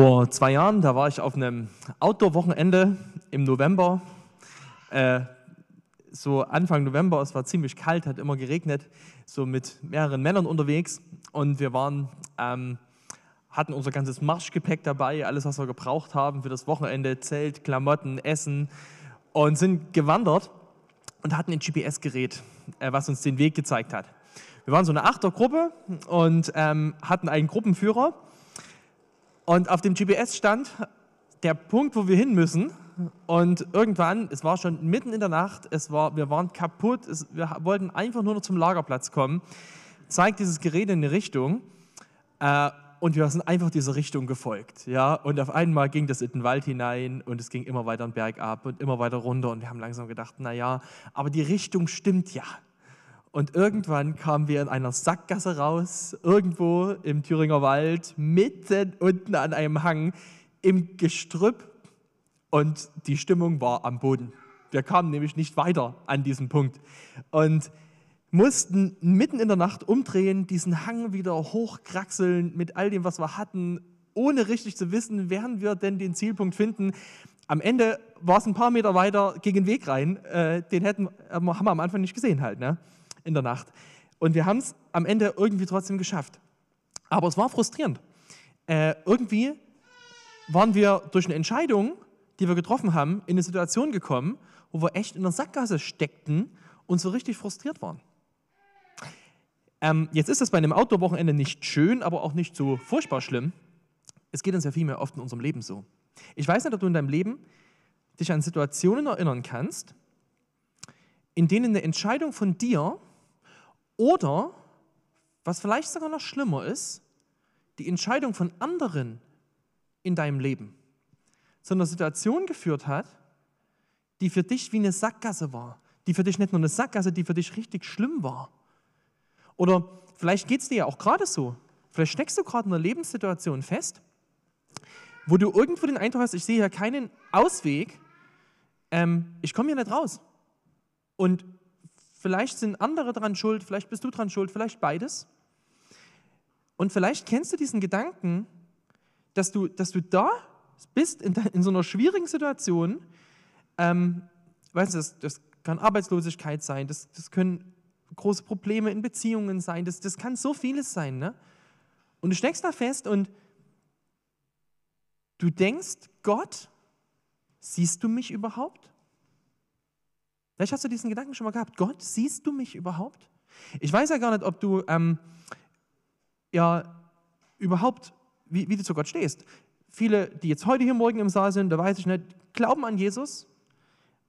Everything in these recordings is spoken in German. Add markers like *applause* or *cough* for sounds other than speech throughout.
Vor zwei Jahren, da war ich auf einem Outdoor-Wochenende im November, äh, so Anfang November, es war ziemlich kalt, hat immer geregnet, so mit mehreren Männern unterwegs und wir waren, ähm, hatten unser ganzes Marschgepäck dabei, alles, was wir gebraucht haben für das Wochenende, Zelt, Klamotten, Essen und sind gewandert und hatten ein GPS-Gerät, äh, was uns den Weg gezeigt hat. Wir waren so eine Achtergruppe und ähm, hatten einen Gruppenführer und auf dem GPS stand der Punkt, wo wir hin müssen. Und irgendwann, es war schon mitten in der Nacht, es war, wir waren kaputt, es, wir wollten einfach nur noch zum Lagerplatz kommen, zeigt dieses Gerät in eine Richtung. Äh, und wir sind einfach dieser Richtung gefolgt. Ja? Und auf einmal ging das in den Wald hinein und es ging immer weiter den Berg ab und immer weiter runter. Und wir haben langsam gedacht, naja, aber die Richtung stimmt ja. Und irgendwann kamen wir in einer Sackgasse raus, irgendwo im Thüringer Wald, mitten unten an einem Hang, im Gestrüpp. Und die Stimmung war am Boden. Wir kamen nämlich nicht weiter an diesem Punkt. Und mussten mitten in der Nacht umdrehen, diesen Hang wieder hochkraxeln mit all dem, was wir hatten, ohne richtig zu wissen, werden wir denn den Zielpunkt finden. Am Ende war es ein paar Meter weiter gegen den Weg rein. Äh, den hätten, äh, haben wir am Anfang nicht gesehen halt. Ne? In der Nacht. Und wir haben es am Ende irgendwie trotzdem geschafft. Aber es war frustrierend. Äh, irgendwie waren wir durch eine Entscheidung, die wir getroffen haben, in eine Situation gekommen, wo wir echt in der Sackgasse steckten und so richtig frustriert waren. Ähm, jetzt ist das bei einem Outdoor-Wochenende nicht schön, aber auch nicht so furchtbar schlimm. Es geht uns ja viel mehr oft in unserem Leben so. Ich weiß nicht, ob du in deinem Leben dich an Situationen erinnern kannst, in denen eine Entscheidung von dir oder, was vielleicht sogar noch schlimmer ist, die Entscheidung von anderen in deinem Leben zu einer Situation geführt hat, die für dich wie eine Sackgasse war. Die für dich nicht nur eine Sackgasse, die für dich richtig schlimm war. Oder vielleicht geht es dir ja auch gerade so. Vielleicht steckst du gerade in einer Lebenssituation fest, wo du irgendwo den Eindruck hast, ich sehe hier keinen Ausweg, ähm, ich komme hier nicht raus. Und Vielleicht sind andere dran schuld, vielleicht bist du dran schuld, vielleicht beides. Und vielleicht kennst du diesen Gedanken, dass du, dass du da bist in, in so einer schwierigen Situation. Ähm, weißt du, das, das kann Arbeitslosigkeit sein, das, das können große Probleme in Beziehungen sein, das, das kann so vieles sein. Ne? Und du steckst da fest und du denkst, Gott, siehst du mich überhaupt? Vielleicht hast du diesen Gedanken schon mal gehabt. Gott, siehst du mich überhaupt? Ich weiß ja gar nicht, ob du ähm, ja überhaupt, wie, wie du zu Gott stehst. Viele, die jetzt heute hier morgen im Saal sind, da weiß ich nicht, glauben an Jesus.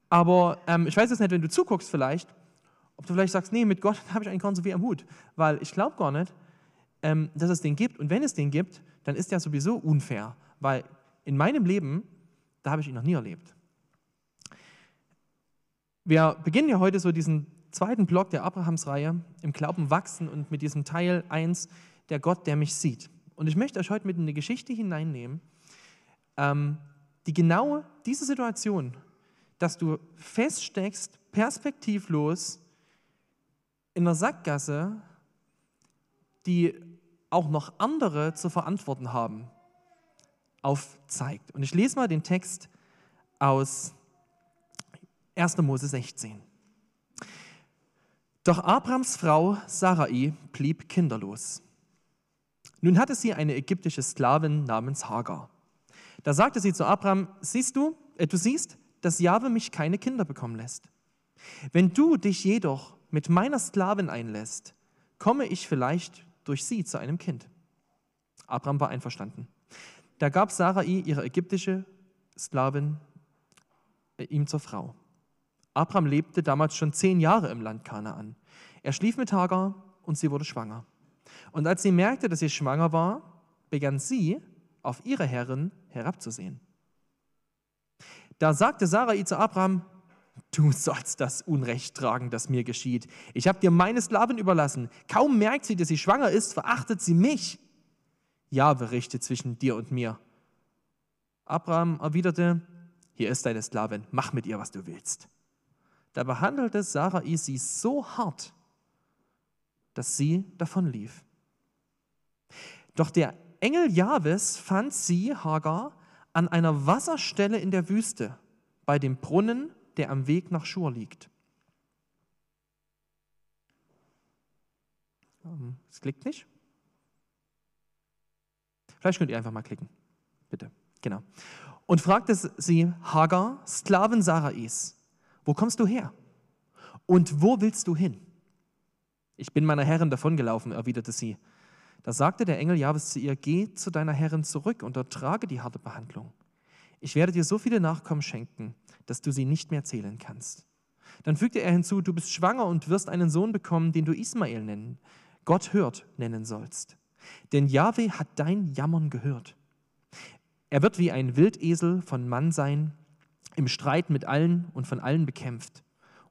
Aber ähm, ich weiß jetzt nicht, wenn du zuguckst vielleicht, ob du vielleicht sagst, nee, mit Gott *laughs* habe ich eigentlich gar nicht so viel am Hut. Weil ich glaube gar nicht, ähm, dass es den gibt. Und wenn es den gibt, dann ist der sowieso unfair. Weil in meinem Leben, da habe ich ihn noch nie erlebt. Wir beginnen ja heute so diesen zweiten Block der Abrahamsreihe im Glauben wachsen und mit diesem Teil 1, der Gott, der mich sieht. Und ich möchte euch heute mit in eine Geschichte hineinnehmen, ähm, die genau diese Situation, dass du feststeckst, perspektivlos in einer Sackgasse, die auch noch andere zu verantworten haben, aufzeigt. Und ich lese mal den Text aus 1. Mose 16. Doch Abrams Frau Sarai blieb kinderlos. Nun hatte sie eine ägyptische Sklavin namens Hagar. Da sagte sie zu Abraham, siehst du, äh, du siehst, dass Jahwe mich keine Kinder bekommen lässt. Wenn du dich jedoch mit meiner Sklavin einlässt, komme ich vielleicht durch sie zu einem Kind. Abraham war einverstanden. Da gab Sarai ihre ägyptische Sklavin äh, ihm zur Frau. Abraham lebte damals schon zehn Jahre im Land Kanaan. Er schlief mit Hagar und sie wurde schwanger. Und als sie merkte, dass sie schwanger war, begann sie, auf ihre Herrin herabzusehen. Da sagte Sarai zu Abraham, du sollst das Unrecht tragen, das mir geschieht. Ich habe dir meine Sklavin überlassen. Kaum merkt sie, dass sie schwanger ist, verachtet sie mich. Jahwe richte zwischen dir und mir. Abraham erwiderte, hier ist deine Sklavin, mach mit ihr, was du willst. Da behandelte Sarai sie so hart, dass sie davon lief. Doch der Engel Jahwes fand sie, Hagar, an einer Wasserstelle in der Wüste, bei dem Brunnen, der am Weg nach Schur liegt. Ähm, es klickt nicht. Vielleicht könnt ihr einfach mal klicken. Bitte. Genau. Und fragte sie Hagar, Sklavin Sarais, wo kommst du her? Und wo willst du hin? Ich bin meiner Herrin davongelaufen, erwiderte sie. Da sagte der Engel Jahwes zu ihr, geh zu deiner Herrin zurück und ertrage die harte Behandlung. Ich werde dir so viele Nachkommen schenken, dass du sie nicht mehr zählen kannst. Dann fügte er hinzu, du bist schwanger und wirst einen Sohn bekommen, den du Ismael nennen, Gott hört, nennen sollst. Denn Jahwe hat dein Jammern gehört. Er wird wie ein Wildesel von Mann sein, im Streit mit allen und von allen bekämpft.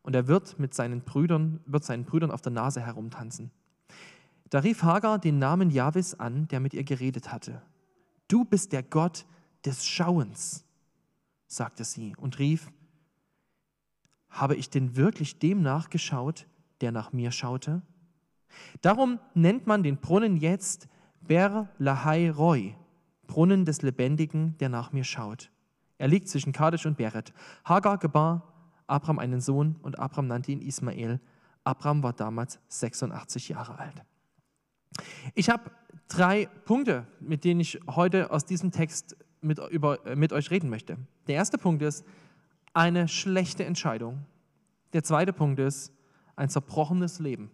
Und er wird mit seinen Brüdern, wird seinen Brüdern auf der Nase herumtanzen. Da rief Hagar den Namen Jahwes an, der mit ihr geredet hatte. Du bist der Gott des Schauens, sagte sie und rief, habe ich denn wirklich dem nachgeschaut, der nach mir schaute? Darum nennt man den Brunnen jetzt Ber Lahai Roy, Brunnen des Lebendigen, der nach mir schaut. Er liegt zwischen Kadesh und Beret. Hagar gebar Abraham einen Sohn und Abraham nannte ihn Ismael. Abraham war damals 86 Jahre alt. Ich habe drei Punkte, mit denen ich heute aus diesem Text mit, über, mit euch reden möchte. Der erste Punkt ist eine schlechte Entscheidung. Der zweite Punkt ist ein zerbrochenes Leben.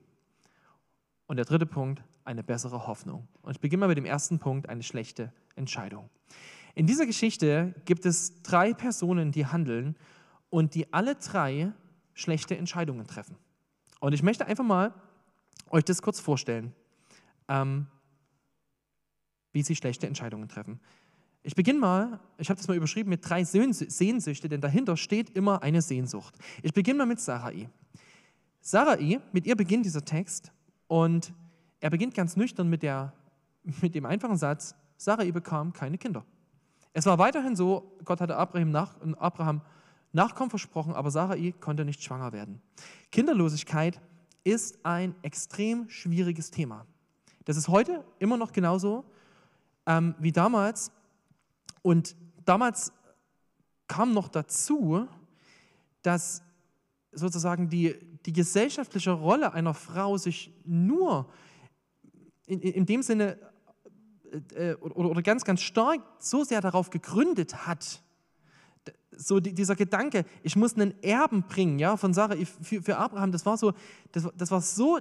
Und der dritte Punkt, eine bessere Hoffnung. Und ich beginne mal mit dem ersten Punkt, eine schlechte Entscheidung. In dieser Geschichte gibt es drei Personen, die handeln und die alle drei schlechte Entscheidungen treffen. Und ich möchte einfach mal euch das kurz vorstellen, ähm, wie sie schlechte Entscheidungen treffen. Ich beginne mal, ich habe das mal überschrieben mit drei Sehnsüchte, denn dahinter steht immer eine Sehnsucht. Ich beginne mal mit Sarai. Sarai, mit ihr beginnt dieser Text und er beginnt ganz nüchtern mit, der, mit dem einfachen Satz, Sarai bekam keine Kinder. Es war weiterhin so, Gott hatte Abraham, nach, Abraham Nachkommen versprochen, aber Sarai konnte nicht schwanger werden. Kinderlosigkeit ist ein extrem schwieriges Thema. Das ist heute immer noch genauso ähm, wie damals. Und damals kam noch dazu, dass sozusagen die, die gesellschaftliche Rolle einer Frau sich nur in, in dem Sinne äh, äh oder, oder ganz, ganz stark so sehr darauf gegründet hat, so die, dieser Gedanke, ich muss einen Erben bringen, ja, von Sarah für, für Abraham, das war so, das, das war so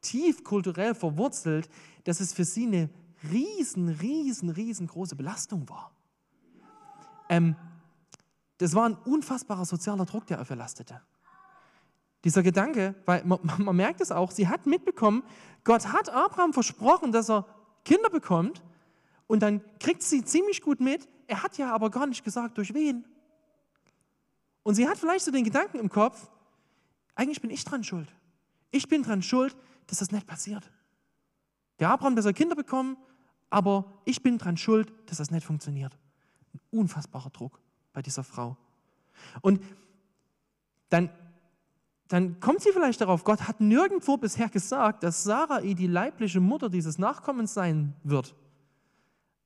tief kulturell verwurzelt, dass es für sie eine riesen, riesen, riesengroße Belastung war. Ähm, das war ein unfassbarer sozialer Druck, der auf ihr lastete. Dieser Gedanke, weil man, man merkt es auch, sie hat mitbekommen, Gott hat Abraham versprochen, dass er Kinder bekommt und dann kriegt sie ziemlich gut mit, er hat ja aber gar nicht gesagt, durch wen. Und sie hat vielleicht so den Gedanken im Kopf, eigentlich bin ich dran schuld. Ich bin dran schuld, dass das nicht passiert. Der Abraham, der soll Kinder bekommen, aber ich bin dran schuld, dass das nicht funktioniert. Ein unfassbarer Druck bei dieser Frau. Und dann dann kommt sie vielleicht darauf, Gott hat nirgendwo bisher gesagt, dass Sarai die leibliche Mutter dieses Nachkommens sein wird.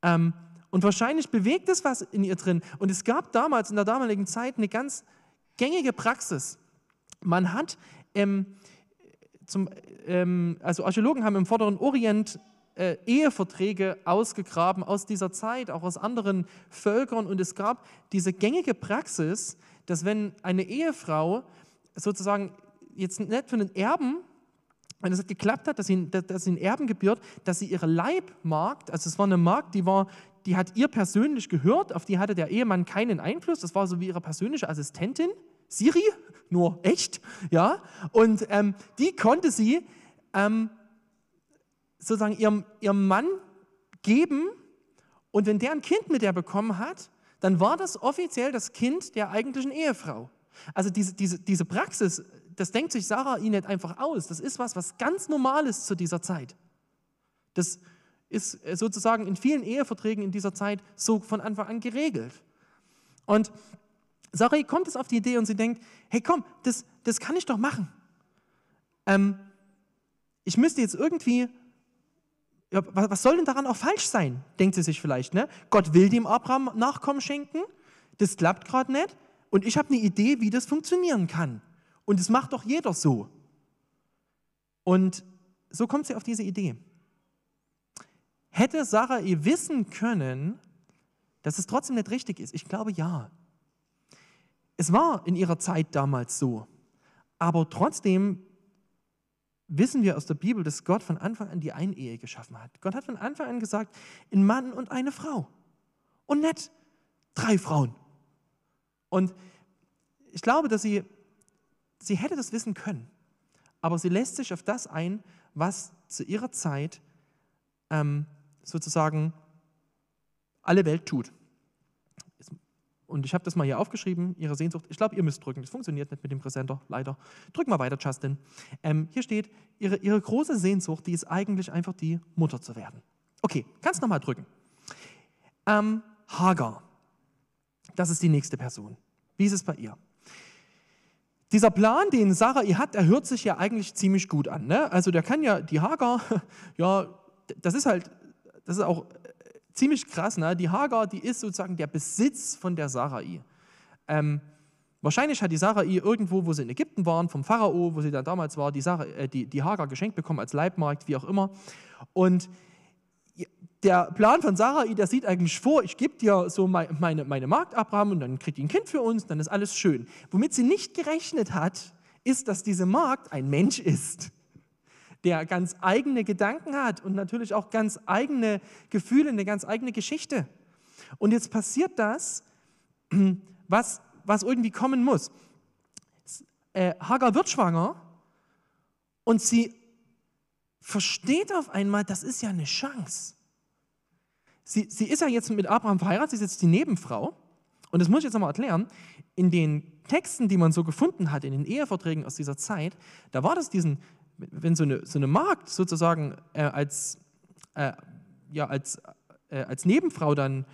Ähm, und wahrscheinlich bewegt es was in ihr drin. Und es gab damals, in der damaligen Zeit, eine ganz gängige Praxis. Man hat, ähm, zum, ähm, also Archäologen haben im Vorderen Orient äh, Eheverträge ausgegraben aus dieser Zeit, auch aus anderen Völkern. Und es gab diese gängige Praxis, dass wenn eine Ehefrau sozusagen jetzt nicht für den Erben, wenn es geklappt hat, dass sie, dass sie einen Erben gebiert, dass sie ihre Leibmarkt, also es war eine Markt, die war, die hat ihr persönlich gehört, auf die hatte der Ehemann keinen Einfluss, das war so wie ihre persönliche Assistentin, Siri, *laughs* nur echt, ja, und ähm, die konnte sie ähm, sozusagen ihrem, ihrem Mann geben. Und wenn der ein Kind mit der bekommen hat, dann war das offiziell das Kind der eigentlichen Ehefrau. Also diese, diese, diese Praxis, das denkt sich Sarah ihn nicht einfach aus. Das ist was, was ganz normal ist zu dieser Zeit. Das ist sozusagen in vielen Eheverträgen in dieser Zeit so von Anfang an geregelt. Und Sarai kommt es auf die Idee und sie denkt, hey komm, das, das kann ich doch machen. Ähm, ich müsste jetzt irgendwie ja, was soll denn daran auch falsch sein, denkt sie sich vielleicht. Ne? Gott will dem Abraham Nachkommen schenken, das klappt gerade nicht und ich habe eine Idee, wie das funktionieren kann. Und das macht doch jeder so. Und so kommt sie auf diese Idee. Hätte Sarah ihr wissen können, dass es trotzdem nicht richtig ist? Ich glaube ja. Es war in ihrer Zeit damals so. Aber trotzdem wissen wir aus der Bibel, dass Gott von Anfang an die Einehe geschaffen hat. Gott hat von Anfang an gesagt, ein Mann und eine Frau. Und nicht drei Frauen. Und ich glaube, dass sie, sie hätte das wissen können. Aber sie lässt sich auf das ein, was zu ihrer Zeit ähm, sozusagen alle Welt tut. Und ich habe das mal hier aufgeschrieben, Ihre Sehnsucht. Ich glaube, ihr müsst drücken. Das funktioniert nicht mit dem Präsenter, leider. Drück mal weiter, Justin. Ähm, hier steht, ihre, ihre große Sehnsucht, die ist eigentlich einfach die Mutter zu werden. Okay, kannst nochmal drücken. Ähm, Hagar. Das ist die nächste Person. Wie ist es bei ihr? Dieser Plan, den Sarah ihr hat, der hört sich ja eigentlich ziemlich gut an. Ne? Also der kann ja, die Hagar, *laughs* ja, das ist halt, das ist auch ziemlich krass. Ne? Die Hagar, die ist sozusagen der Besitz von der Sarai. Ähm, wahrscheinlich hat die Sarai irgendwo, wo sie in Ägypten waren, vom Pharao, wo sie da damals war, die, Sarai, äh, die, die Hagar geschenkt bekommen als Leibmarkt, wie auch immer. Und der Plan von Sarai, der sieht eigentlich vor, ich gebe dir so meine, meine Magd Abraham und dann kriegt die ein Kind für uns, dann ist alles schön. Womit sie nicht gerechnet hat, ist, dass diese Magd ein Mensch ist der ganz eigene Gedanken hat und natürlich auch ganz eigene Gefühle, eine ganz eigene Geschichte. Und jetzt passiert das, *clears throat* was, was irgendwie kommen muss. Äh, Hagar wird schwanger und sie versteht auf einmal, das ist ja eine Chance. Sie, sie ist ja jetzt mit Abraham verheiratet, sie ist jetzt die Nebenfrau. Und das muss ich jetzt nochmal erklären. In den Texten, die man so gefunden hat, in den Eheverträgen aus dieser Zeit, da war das diesen wenn so eine, so eine Magd sozusagen äh, als, äh, ja, als, äh, als Nebenfrau dann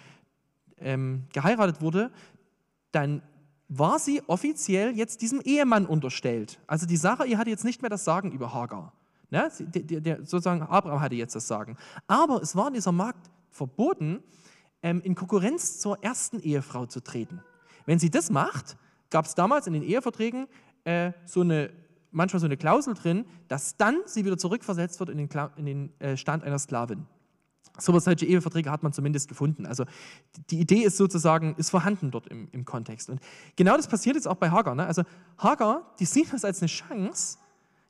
ähm, geheiratet wurde, dann war sie offiziell jetzt diesem Ehemann unterstellt. Also die Sache, ihr hatte jetzt nicht mehr das Sagen über Hagar. Ne? Der, der, sozusagen Abraham hatte jetzt das Sagen. Aber es war dieser Magd verboten, ähm, in Konkurrenz zur ersten Ehefrau zu treten. Wenn sie das macht, gab es damals in den Eheverträgen äh, so eine manchmal so eine Klausel drin, dass dann sie wieder zurückversetzt wird in den, in den äh, Stand einer Sklavin. So solche Eheverträge hat man zumindest gefunden. Also die Idee ist sozusagen, ist vorhanden dort im, im Kontext. Und genau das passiert jetzt auch bei Hagar. Ne? Also Hagar, die sieht das als eine Chance,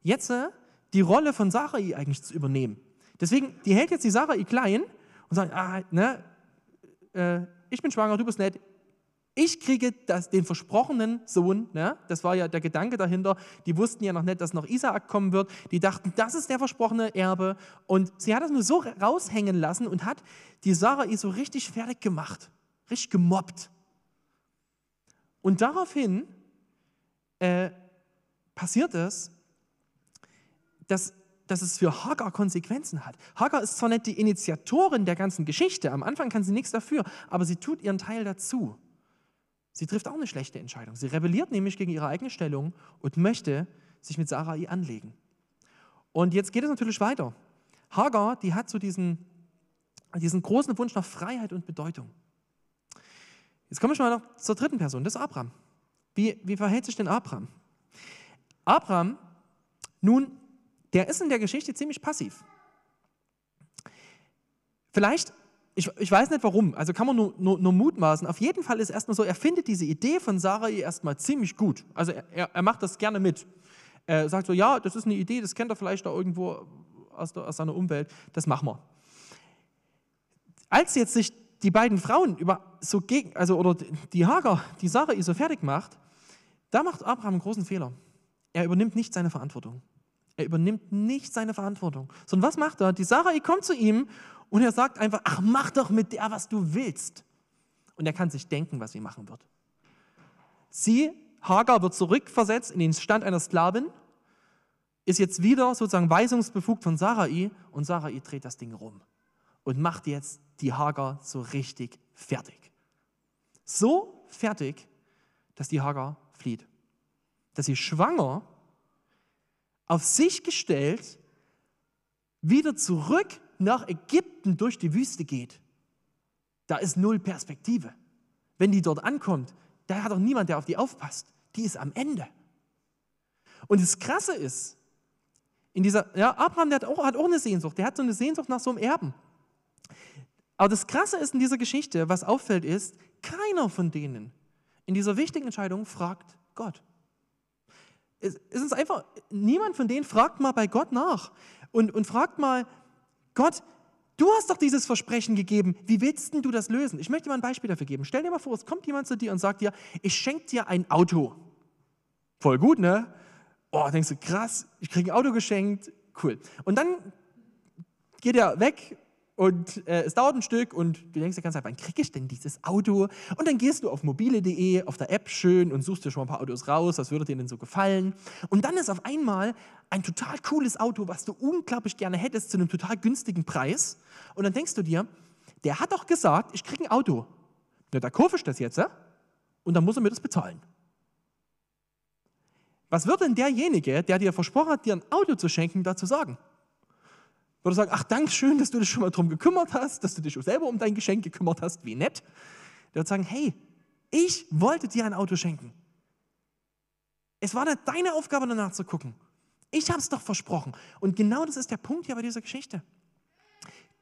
jetzt äh, die Rolle von Sarai eigentlich zu übernehmen. Deswegen, die hält jetzt die Sarai klein und sagt, ah, ne, äh, ich bin schwanger, du bist nett, ich kriege das, den versprochenen Sohn, ne? das war ja der Gedanke dahinter. Die wussten ja noch nicht, dass noch Isaak kommen wird. Die dachten, das ist der versprochene Erbe. Und sie hat das nur so raushängen lassen und hat die Sarai so richtig fertig gemacht, richtig gemobbt. Und daraufhin äh, passiert es, dass, dass es für Hagar Konsequenzen hat. Hagar ist zwar nicht die Initiatorin der ganzen Geschichte, am Anfang kann sie nichts dafür, aber sie tut ihren Teil dazu. Sie trifft auch eine schlechte Entscheidung. Sie rebelliert nämlich gegen ihre eigene Stellung und möchte sich mit Sarai anlegen. Und jetzt geht es natürlich weiter. Hagar, die hat so diesen, diesen großen Wunsch nach Freiheit und Bedeutung. Jetzt kommen wir schon mal noch zur dritten Person, das ist Abraham. Wie, wie verhält sich denn Abraham? Abraham, nun, der ist in der Geschichte ziemlich passiv. Vielleicht ich, ich weiß nicht warum, also kann man nur, nur, nur, mutmaßen. Auf jeden Fall ist erstmal so, er findet diese Idee von Sarai erstmal ziemlich gut. Also er, er macht das gerne mit. Er sagt so, ja, das ist eine Idee, das kennt er vielleicht da irgendwo aus, der, aus seiner Umwelt, das machen wir. Als jetzt sich die beiden Frauen über so gegen, also oder die Hager, die Sarai so fertig macht, da macht Abraham einen großen Fehler. Er übernimmt nicht seine Verantwortung. Er übernimmt nicht seine Verantwortung. Sondern was macht er? Die Sarai kommt zu ihm und er sagt einfach, ach, mach doch mit der, was du willst. Und er kann sich denken, was sie machen wird. Sie, Hagar, wird zurückversetzt in den Stand einer Sklavin, ist jetzt wieder sozusagen weisungsbefugt von Sarai und Sarai dreht das Ding rum und macht jetzt die Hagar so richtig fertig. So fertig, dass die Hagar flieht. Dass sie schwanger, auf sich gestellt, wieder zurück nach Ägypten durch die Wüste geht, da ist null Perspektive. Wenn die dort ankommt, da hat doch niemand, der auf die aufpasst. Die ist am Ende. Und das Krasse ist, in dieser, ja, Abraham, der hat auch, hat auch eine Sehnsucht. Der hat so eine Sehnsucht nach so einem Erben. Aber das Krasse ist in dieser Geschichte, was auffällt, ist, keiner von denen in dieser wichtigen Entscheidung fragt Gott. Es ist einfach, niemand von denen fragt mal bei Gott nach und, und fragt mal, Gott, du hast doch dieses Versprechen gegeben, wie willst du das lösen? Ich möchte mal ein Beispiel dafür geben. Stell dir mal vor, es kommt jemand zu dir und sagt dir, ich schenke dir ein Auto. Voll gut, ne? Oh, denkst du, krass, ich kriege ein Auto geschenkt, cool. Und dann geht er weg und äh, es dauert ein Stück und du denkst dir ganz einfach, wann kriege ich denn dieses Auto? Und dann gehst du auf mobile.de, auf der App schön und suchst dir schon mal ein paar Autos raus, was würde dir denn so gefallen? Und dann ist auf einmal ein total cooles Auto, was du unglaublich gerne hättest, zu einem total günstigen Preis. Und dann denkst du dir, der hat doch gesagt, ich kriege ein Auto. Na, da kaufe ich das jetzt, ja? und dann muss er mir das bezahlen. Was wird denn derjenige, der dir versprochen hat, dir ein Auto zu schenken, dazu sagen? Würde sagen, ach, danke schön, dass du dich schon mal darum gekümmert hast, dass du dich auch selber um dein Geschenk gekümmert hast, wie nett. Der wird sagen, hey, ich wollte dir ein Auto schenken. Es war deine Aufgabe, danach zu gucken. Ich habe es doch versprochen. Und genau das ist der Punkt hier bei dieser Geschichte.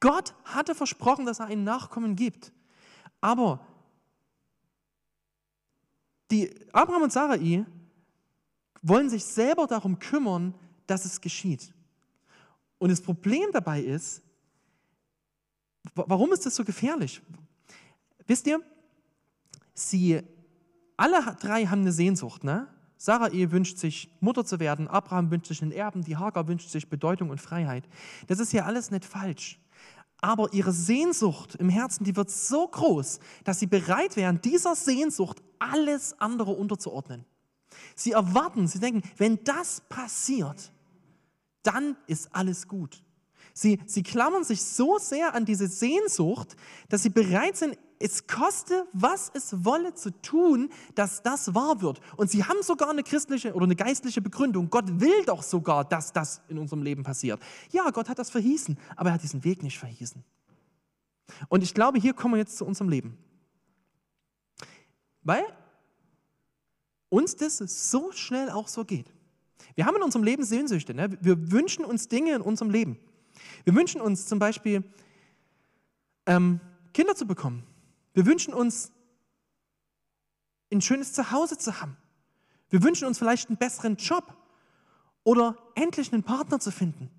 Gott hatte versprochen, dass er einen Nachkommen gibt. Aber die Abraham und Sarai wollen sich selber darum kümmern, dass es geschieht. Und das Problem dabei ist, warum ist das so gefährlich? Wisst ihr, sie alle drei haben eine Sehnsucht. Ne? Sarai wünscht sich, Mutter zu werden, Abraham wünscht sich einen Erben, die Hagar wünscht sich Bedeutung und Freiheit. Das ist ja alles nicht falsch. Aber ihre Sehnsucht im Herzen, die wird so groß, dass sie bereit wären, dieser Sehnsucht alles andere unterzuordnen. Sie erwarten, sie denken, wenn das passiert, dann ist alles gut. Sie, sie klammern sich so sehr an diese Sehnsucht, dass sie bereit sind, es koste, was es wolle, zu tun, dass das wahr wird. Und sie haben sogar eine christliche oder eine geistliche Begründung. Gott will doch sogar, dass das in unserem Leben passiert. Ja, Gott hat das verhießen, aber er hat diesen Weg nicht verhießen. Und ich glaube, hier kommen wir jetzt zu unserem Leben. Weil uns das so schnell auch so geht. Wir haben in unserem Leben Sehnsüchte. Ne? Wir wünschen uns Dinge in unserem Leben. Wir wünschen uns zum Beispiel, ähm, Kinder zu bekommen. Wir wünschen uns, ein schönes Zuhause zu haben. Wir wünschen uns vielleicht einen besseren Job oder endlich einen Partner zu finden.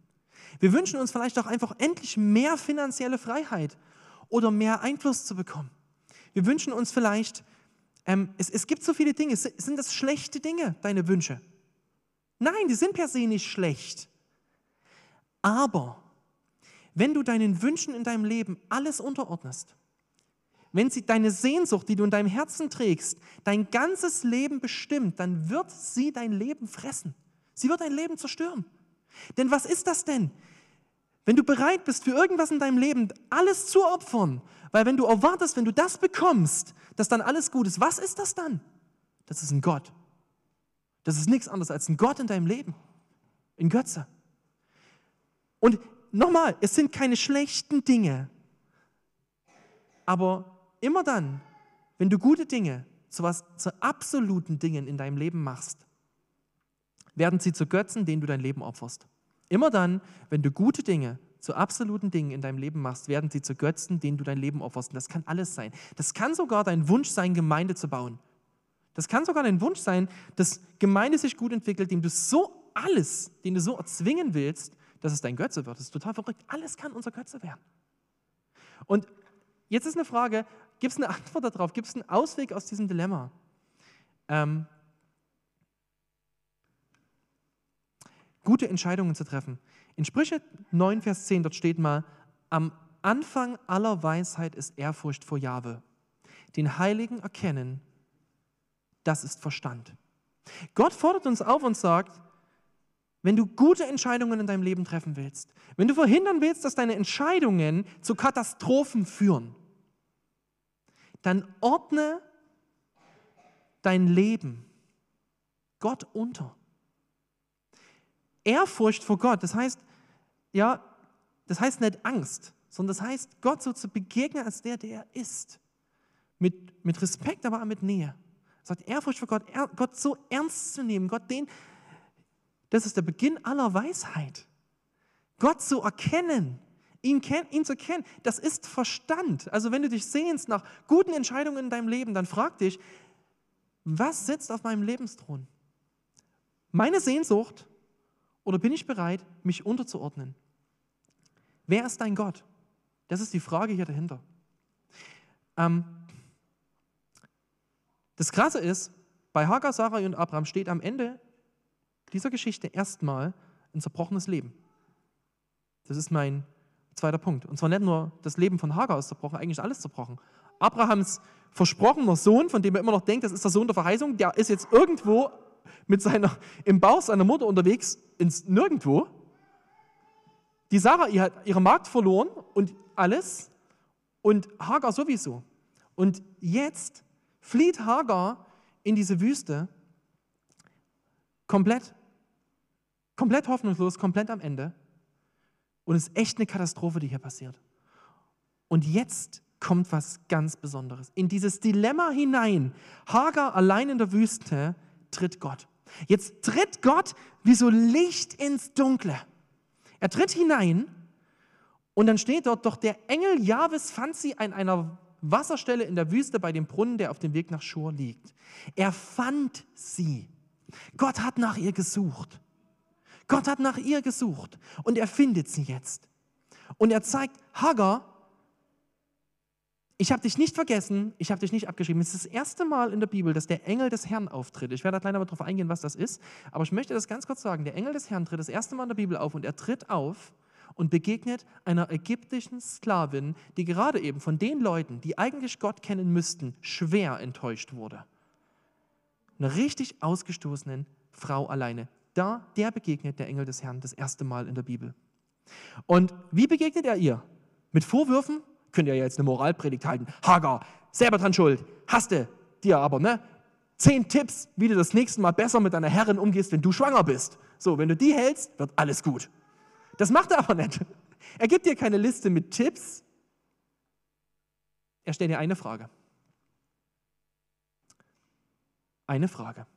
Wir wünschen uns vielleicht auch einfach endlich mehr finanzielle Freiheit oder mehr Einfluss zu bekommen. Wir wünschen uns vielleicht, ähm, es, es gibt so viele Dinge, sind das schlechte Dinge, deine Wünsche? Nein, die sind per se nicht schlecht. Aber wenn du deinen Wünschen in deinem Leben alles unterordnest, wenn sie deine Sehnsucht, die du in deinem Herzen trägst, dein ganzes Leben bestimmt, dann wird sie dein Leben fressen. Sie wird dein Leben zerstören. Denn was ist das denn? Wenn du bereit bist, für irgendwas in deinem Leben alles zu opfern, weil wenn du erwartest, wenn du das bekommst, dass dann alles gut ist, was ist das dann? Das ist ein Gott. Das ist nichts anderes als ein Gott in deinem Leben. Ein Götze. Und nochmal, es sind keine schlechten Dinge. Aber immer dann, wenn du gute Dinge zu, was, zu absoluten Dingen in deinem Leben machst, werden sie zu Götzen, denen du dein Leben opferst. Immer dann, wenn du gute Dinge zu absoluten Dingen in deinem Leben machst, werden sie zu Götzen, denen du dein Leben opferst. Und das kann alles sein. Das kann sogar dein Wunsch sein, Gemeinde zu bauen. Das kann sogar dein Wunsch sein, dass Gemeinde sich gut entwickelt, dem du so alles, den du so erzwingen willst, dass es dein Götze wird. Das ist total verrückt. Alles kann unser Götze werden. Und jetzt ist eine Frage, gibt es eine Antwort darauf? Gibt es einen Ausweg aus diesem Dilemma? Ähm, gute Entscheidungen zu treffen. In Sprüche 9, Vers 10, dort steht mal, am Anfang aller Weisheit ist Ehrfurcht vor Jahwe. Den Heiligen erkennen das ist Verstand. Gott fordert uns auf und sagt, wenn du gute Entscheidungen in deinem Leben treffen willst, wenn du verhindern willst, dass deine Entscheidungen zu Katastrophen führen, dann ordne dein Leben Gott unter. Ehrfurcht vor Gott, das heißt, ja, das heißt nicht Angst, sondern das heißt, Gott so zu begegnen als der, der er ist. Mit, mit Respekt, aber auch mit Nähe. Sagt Ehrfurcht vor Gott, Gott so ernst zu nehmen, Gott den, das ist der Beginn aller Weisheit. Gott zu erkennen, ihn, ihn zu kennen, das ist Verstand. Also wenn du dich sehnst nach guten Entscheidungen in deinem Leben, dann frag dich, was sitzt auf meinem Lebensthron? Meine Sehnsucht oder bin ich bereit, mich unterzuordnen? Wer ist dein Gott? Das ist die Frage hier dahinter. Ähm, das Krasse ist, bei Hagar, Sarai und Abraham steht am Ende dieser Geschichte erstmal ein zerbrochenes Leben. Das ist mein zweiter Punkt. Und zwar nicht nur das Leben von Hagar ist zerbrochen, eigentlich alles zerbrochen. Abrahams versprochener Sohn, von dem er immer noch denkt, das ist der Sohn der Verheißung, der ist jetzt irgendwo mit seiner, im Bauch seiner Mutter unterwegs ins Nirgendwo. Die Sarah ihr hat ihre Magd verloren und alles und Hagar sowieso. Und jetzt flieht Hagar in diese Wüste komplett, komplett hoffnungslos, komplett am Ende. Und es ist echt eine Katastrophe, die hier passiert. Und jetzt kommt was ganz Besonderes. In dieses Dilemma hinein, Hagar allein in der Wüste, tritt Gott. Jetzt tritt Gott wie so Licht ins Dunkle. Er tritt hinein und dann steht dort, doch der Engel Jahwes fand sie an einer Wasserstelle in der Wüste bei dem Brunnen, der auf dem Weg nach Schur liegt. Er fand sie. Gott hat nach ihr gesucht. Gott hat nach ihr gesucht und er findet sie jetzt. Und er zeigt, Hagar, ich habe dich nicht vergessen, ich habe dich nicht abgeschrieben. Es ist das erste Mal in der Bibel, dass der Engel des Herrn auftritt. Ich werde da gleich mal darauf eingehen, was das ist. Aber ich möchte das ganz kurz sagen. Der Engel des Herrn tritt das erste Mal in der Bibel auf und er tritt auf und begegnet einer ägyptischen Sklavin, die gerade eben von den Leuten, die eigentlich Gott kennen müssten, schwer enttäuscht wurde. Einer richtig ausgestoßenen Frau alleine. Da, der begegnet der Engel des Herrn das erste Mal in der Bibel. Und wie begegnet er ihr? Mit Vorwürfen? Könnt ihr ja jetzt eine Moralpredigt halten. Hagar, selber dran schuld. Hasste dir aber, ne? Zehn Tipps, wie du das nächste Mal besser mit deiner Herrin umgehst, wenn du schwanger bist. So, wenn du die hältst, wird alles gut. Das macht er aber nicht. Er gibt dir keine Liste mit Tipps. Er stellt dir eine Frage. Eine Frage.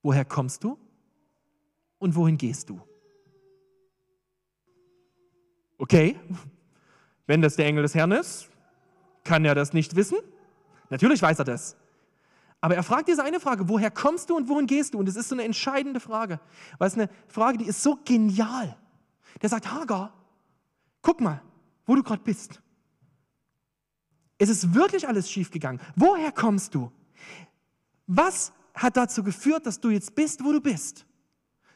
Woher kommst du und wohin gehst du? Okay, wenn das der Engel des Herrn ist, kann er das nicht wissen? Natürlich weiß er das. Aber er fragt diese eine Frage, woher kommst du und wohin gehst du? Und das ist so eine entscheidende Frage, weil es eine Frage, die ist so genial. Der sagt, Hagar, guck mal, wo du gerade bist. Es ist wirklich alles schiefgegangen. Woher kommst du? Was hat dazu geführt, dass du jetzt bist, wo du bist.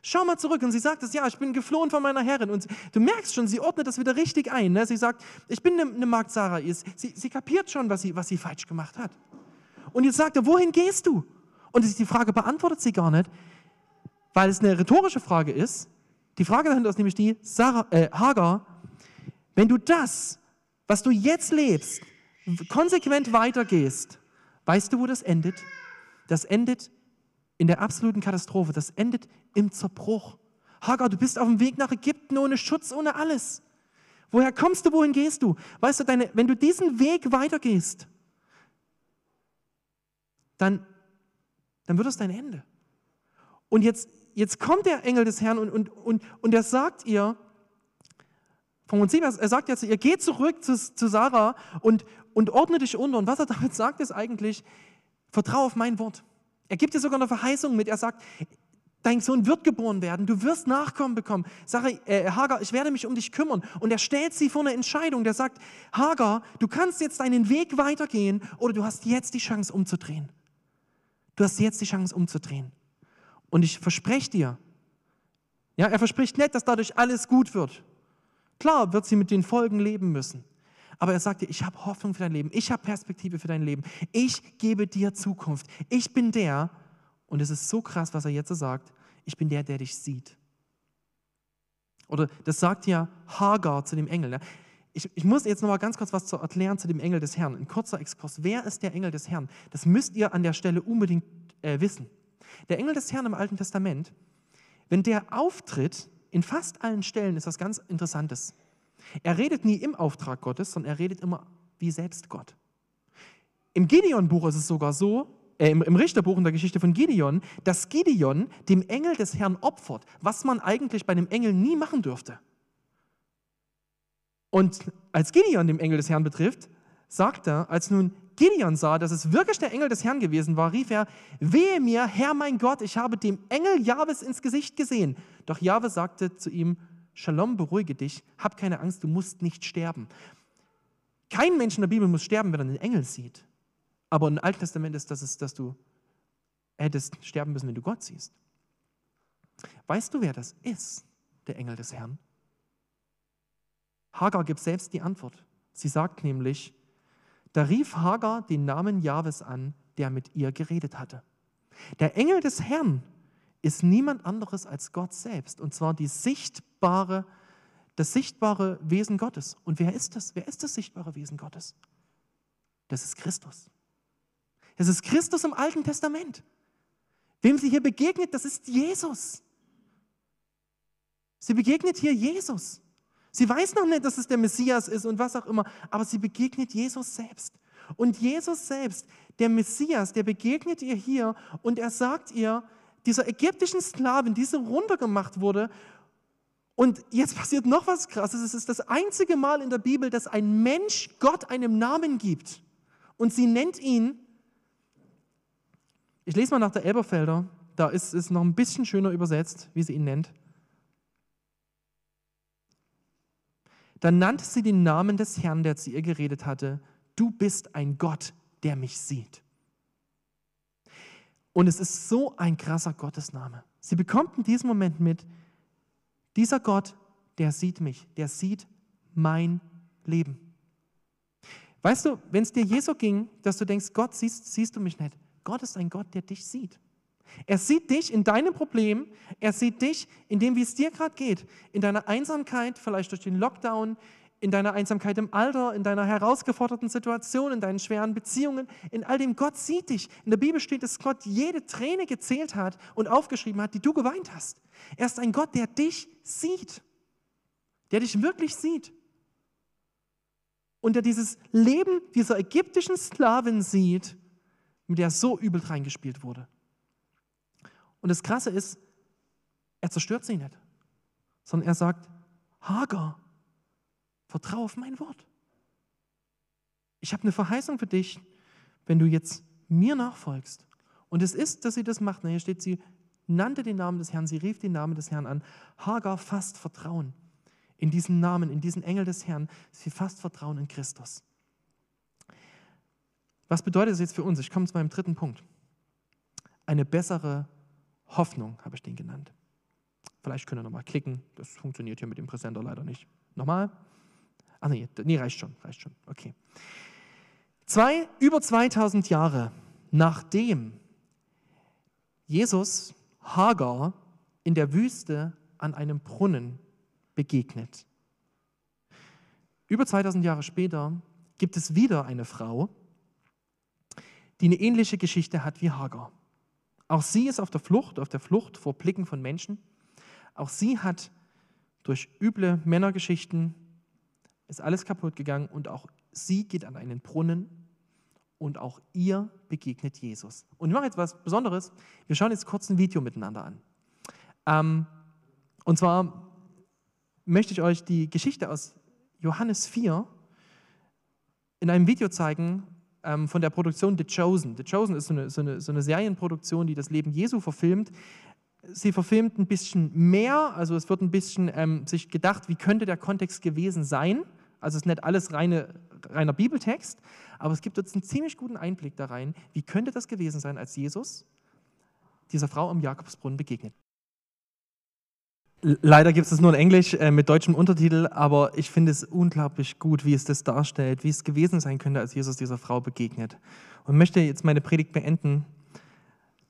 Schau mal zurück und sie sagt es, ja, ich bin geflohen von meiner Herrin. Und du merkst schon, sie ordnet das wieder richtig ein. Ne? Sie sagt, ich bin eine, eine Magd Sarais. Sie, sie kapiert schon, was sie, was sie falsch gemacht hat. Und jetzt sagt er, wohin gehst du? Und die Frage beantwortet sie gar nicht, weil es eine rhetorische Frage ist. Die Frage dahinter ist nämlich die, Sarah, äh, Hagar, wenn du das, was du jetzt lebst, konsequent weitergehst, weißt du, wo das endet? das endet in der absoluten Katastrophe, das endet im Zerbruch. Hagar, du bist auf dem Weg nach Ägypten ohne Schutz, ohne alles. Woher kommst du, wohin gehst du? Weißt du, deine, wenn du diesen Weg weitergehst, dann, dann wird es dein Ende. Und jetzt, jetzt kommt der Engel des Herrn und, und, und, und er sagt ihr, vom Prinzip, er sagt jetzt, ihr geht zurück zu, zu Sarah und, und ordne dich unter. Und was er *laughs* damit sagt, ist eigentlich, Vertraue auf mein Wort. Er gibt dir sogar eine Verheißung mit. Er sagt, dein Sohn wird geboren werden, du wirst Nachkommen bekommen. Sage, äh, Hagar, ich werde mich um dich kümmern. Und er stellt sie vor eine Entscheidung. Der sagt, Hagar, du kannst jetzt deinen Weg weitergehen oder du hast jetzt die Chance umzudrehen. Du hast jetzt die Chance umzudrehen. Und ich verspreche dir, ja, er verspricht nicht, dass dadurch alles gut wird. Klar wird sie mit den Folgen leben müssen. Aber er sagt dir, ich habe Hoffnung für dein Leben, ich habe Perspektive für dein Leben, ich gebe dir Zukunft. Ich bin der, und es ist so krass, was er jetzt sagt, ich bin der, der dich sieht. Oder das sagt ja Hagar zu dem Engel. Ne? Ich, ich, muss jetzt noch mal ganz kurz was zu erklären zu dem Engel des Herrn. Ein kurzer Exkurs. Wer ist der Engel des Herrn? Das müsst ihr an der Stelle unbedingt äh, wissen. Der Engel des Herrn im Alten Testament, wenn der auftritt, in fast allen Stellen ist was ganz Interessantes. Er redet nie im Auftrag Gottes, sondern er redet immer wie selbst Gott. Im Gideon-Buch ist es sogar so, äh, im, im Richterbuch in der Geschichte von Gideon, dass Gideon dem Engel des Herrn opfert, was man eigentlich bei einem Engel nie machen dürfte. Und als Gideon dem Engel des Herrn betrifft, sagt er, als nun Gideon sah, dass es wirklich der Engel des Herrn gewesen war, rief er, wehe mir, Herr mein Gott, ich habe dem Engel Jahwes ins Gesicht gesehen. Doch Jahwe sagte zu ihm, Shalom, beruhige dich, hab keine Angst, du musst nicht sterben. Kein Mensch in der Bibel muss sterben, wenn er einen Engel sieht. Aber im Alten Testament ist das, dass du hättest sterben müssen, wenn du Gott siehst. Weißt du, wer das ist, der Engel des Herrn? Hagar gibt selbst die Antwort. Sie sagt nämlich, da rief Hagar den Namen Jahwes an, der mit ihr geredet hatte. Der Engel des Herrn ist niemand anderes als Gott selbst, und zwar die sichtbare, das sichtbare Wesen Gottes. Und wer ist das? Wer ist das sichtbare Wesen Gottes? Das ist Christus. Es ist Christus im Alten Testament. Wem sie hier begegnet, das ist Jesus. Sie begegnet hier Jesus. Sie weiß noch nicht, dass es der Messias ist und was auch immer, aber sie begegnet Jesus selbst. Und Jesus selbst, der Messias, der begegnet ihr hier und er sagt ihr, dieser ägyptischen Sklavin, die so runtergemacht wurde, und jetzt *laughs* passiert noch was Krasses. Es ist das einzige Mal in der Bibel, dass ein Mensch Gott einen Namen gibt. Und sie nennt ihn, ich lese mal nach der Elberfelder, da ist es noch ein bisschen schöner übersetzt, wie sie ihn nennt. Dann nannte sie den Namen des Herrn, der zu ihr geredet hatte. Du bist ein Gott, der mich sieht. Und es ist so ein krasser Gottesname. Sie bekommt in diesem Moment mit, dieser Gott, der sieht mich, der sieht mein Leben. Weißt du, wenn es dir je so ging, dass du denkst, Gott siehst, siehst du mich nicht. Gott ist ein Gott, der dich sieht. Er sieht dich in deinem Problem, er sieht dich in dem, wie es dir gerade geht, in deiner Einsamkeit, vielleicht durch den Lockdown, in deiner Einsamkeit im Alter, in deiner herausgeforderten Situation, in deinen schweren Beziehungen, in all dem. Gott sieht dich. In der Bibel steht, dass Gott jede Träne gezählt hat und aufgeschrieben hat, die du geweint hast. Er ist ein Gott, der dich sieht, der dich wirklich sieht. Und der dieses Leben dieser ägyptischen Sklavin sieht, mit der so übel reingespielt wurde. Und das Krasse ist, er zerstört sie nicht, sondern er sagt, Hagar, vertraue auf mein Wort. Ich habe eine Verheißung für dich, wenn du jetzt mir nachfolgst. Und es ist, dass sie das macht. Hier steht, sie nannte den Namen des Herrn, sie rief den Namen des Herrn an. Hagar fasst Vertrauen in diesen Namen, in diesen Engel des Herrn. Sie fasst Vertrauen in Christus. Was bedeutet das jetzt für uns? Ich komme zu meinem dritten Punkt. Eine bessere Hoffnung habe ich den genannt. Vielleicht könnt ihr nochmal klicken. Das funktioniert hier mit dem Präsenter leider nicht. Nochmal. Ach nee, nee, reicht schon, reicht schon. Okay. Zwei, über 2000 Jahre nachdem Jesus Hagar in der Wüste an einem Brunnen begegnet. Über 2000 Jahre später gibt es wieder eine Frau, die eine ähnliche Geschichte hat wie Hagar. Auch sie ist auf der Flucht, auf der Flucht vor Blicken von Menschen. Auch sie hat durch üble Männergeschichten ist alles kaputt gegangen und auch sie geht an einen Brunnen und auch ihr begegnet Jesus. Und ich mache jetzt was Besonderes. Wir schauen jetzt kurz ein Video miteinander an. Ähm, und zwar möchte ich euch die Geschichte aus Johannes 4 in einem Video zeigen, ähm, von der Produktion The Chosen. The Chosen ist so eine, so, eine, so eine Serienproduktion, die das Leben Jesu verfilmt. Sie verfilmt ein bisschen mehr, also es wird ein bisschen ähm, sich gedacht, wie könnte der Kontext gewesen sein. Also es ist nicht alles reine, reiner Bibeltext, aber es gibt uns einen ziemlich guten Einblick da rein, wie könnte das gewesen sein, als Jesus dieser Frau am Jakobsbrunnen begegnet. Leider gibt es nur in Englisch äh, mit deutschem Untertitel, aber ich finde es unglaublich gut, wie es das darstellt, wie es gewesen sein könnte, als Jesus dieser Frau begegnet. Und möchte jetzt meine Predigt beenden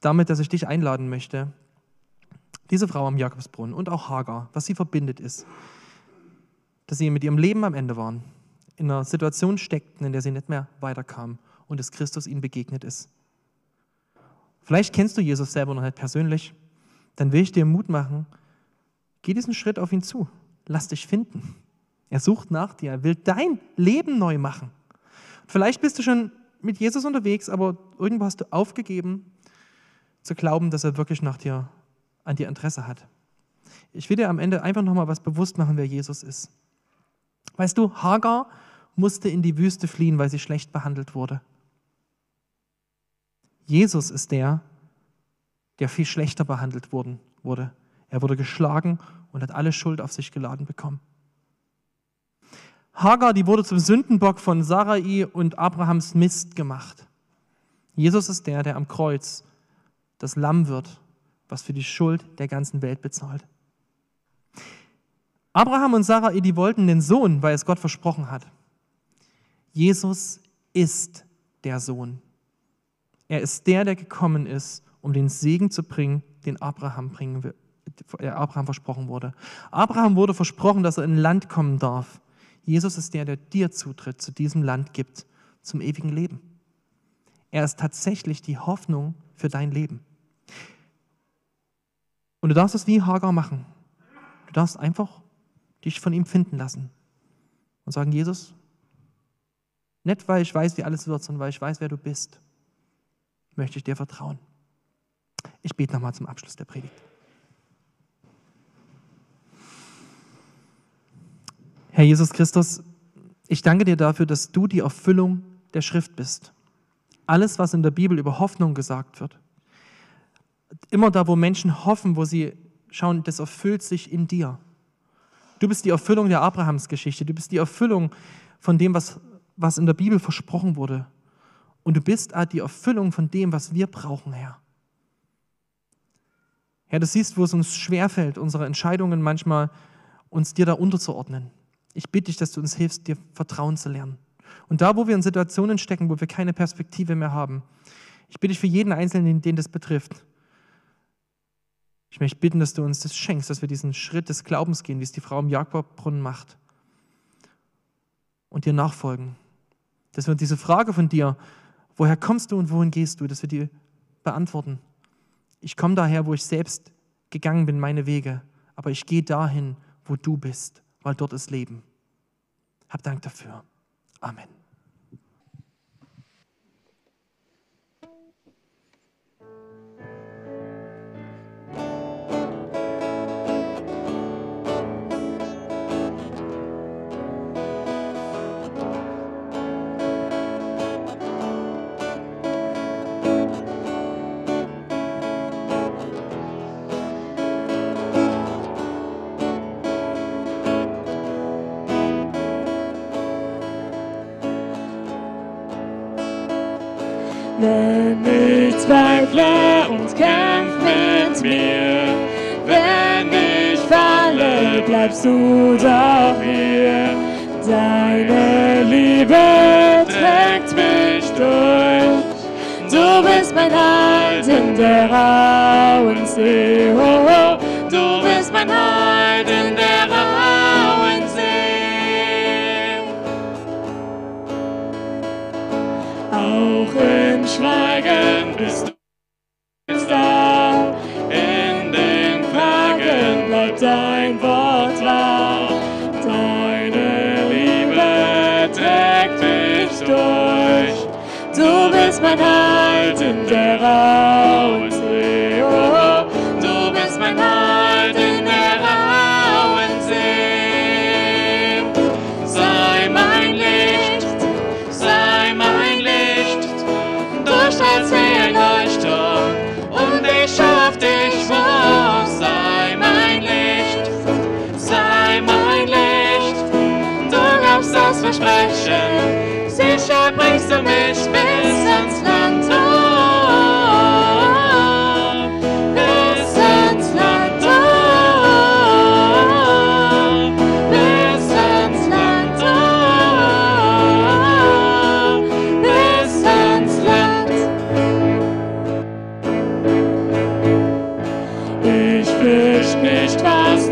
damit, dass ich dich einladen möchte, diese Frau am Jakobsbrunnen und auch Hagar, was sie verbindet ist, dass sie mit ihrem Leben am Ende waren, in einer Situation steckten, in der sie nicht mehr weiterkam und dass Christus ihnen begegnet ist. Vielleicht kennst du Jesus selber noch nicht persönlich, dann will ich dir Mut machen, Geh diesen Schritt auf ihn zu. Lass dich finden. Er sucht nach dir. Er will dein Leben neu machen. Vielleicht bist du schon mit Jesus unterwegs, aber irgendwo hast du aufgegeben zu glauben, dass er wirklich nach dir, an dir Interesse hat. Ich will dir am Ende einfach nochmal was bewusst machen, wer Jesus ist. Weißt du, Hagar musste in die Wüste fliehen, weil sie schlecht behandelt wurde. Jesus ist der, der viel schlechter behandelt wurde. Er wurde geschlagen und hat alle Schuld auf sich geladen bekommen. Hagar, die wurde zum Sündenbock von Sarai und Abrahams Mist gemacht. Jesus ist der, der am Kreuz das Lamm wird, was für die Schuld der ganzen Welt bezahlt. Abraham und Sarai, die wollten den Sohn, weil es Gott versprochen hat. Jesus ist der Sohn. Er ist der, der gekommen ist, um den Segen zu bringen, den Abraham, bringen, äh, Abraham versprochen wurde. Abraham wurde versprochen, dass er in ein Land kommen darf. Jesus ist der, der dir Zutritt zu diesem Land gibt, zum ewigen Leben. Er ist tatsächlich die Hoffnung für dein Leben. Und du darfst es wie Hagar machen. Du darfst einfach dich von ihm finden lassen und sagen, Jesus, nicht weil ich weiß, wie alles wird, sondern weil ich weiß, wer du bist, möchte ich dir vertrauen. Ich bete nochmal zum Abschluss der Predigt. Herr Jesus Christus, ich danke dir dafür, dass du die Erfüllung der Schrift bist. Alles, was in der Bibel über Hoffnung gesagt wird, immer da, wo Menschen hoffen, wo sie schauen, das erfüllt sich in dir. Du bist die Erfüllung der Abrahamsgeschichte. Du bist die Erfüllung von dem, was, was in der Bibel versprochen wurde. Und du bist die Erfüllung von dem, was wir brauchen, Herr. Herr, du siehst, wo es uns schwerfällt, unsere Entscheidungen manchmal uns dir da unterzuordnen. Ich bitte dich, dass du uns hilfst, dir Vertrauen zu lernen. Und da, wo wir in Situationen stecken, wo wir keine Perspektive mehr haben, ich bitte dich für jeden Einzelnen, den das betrifft, ich möchte bitten, dass du uns das schenkst, dass wir diesen Schritt des Glaubens gehen, wie es die Frau im Jakobbrunnen macht. Und dir nachfolgen. Dass wir diese Frage von dir, woher kommst du und wohin gehst du, dass wir die beantworten. Ich komme daher, wo ich selbst gegangen bin, meine Wege, aber ich gehe dahin, wo du bist, weil dort ist Leben. Hab Dank dafür. Amen. Ich zweifle und kämpf mit mir, wenn ich falle, bleibst du doch hier. Deine Liebe trägt mich durch. Du bist mein Halt in der rauen See. Oh, oh. Du bist mein Halt in der rauen See. Auch im Schweigen bist du da. In den Fragen bleibt dein Wort wahr. Deine Liebe trägt mich durch. Du bist mein Halt in der rauen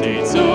Ich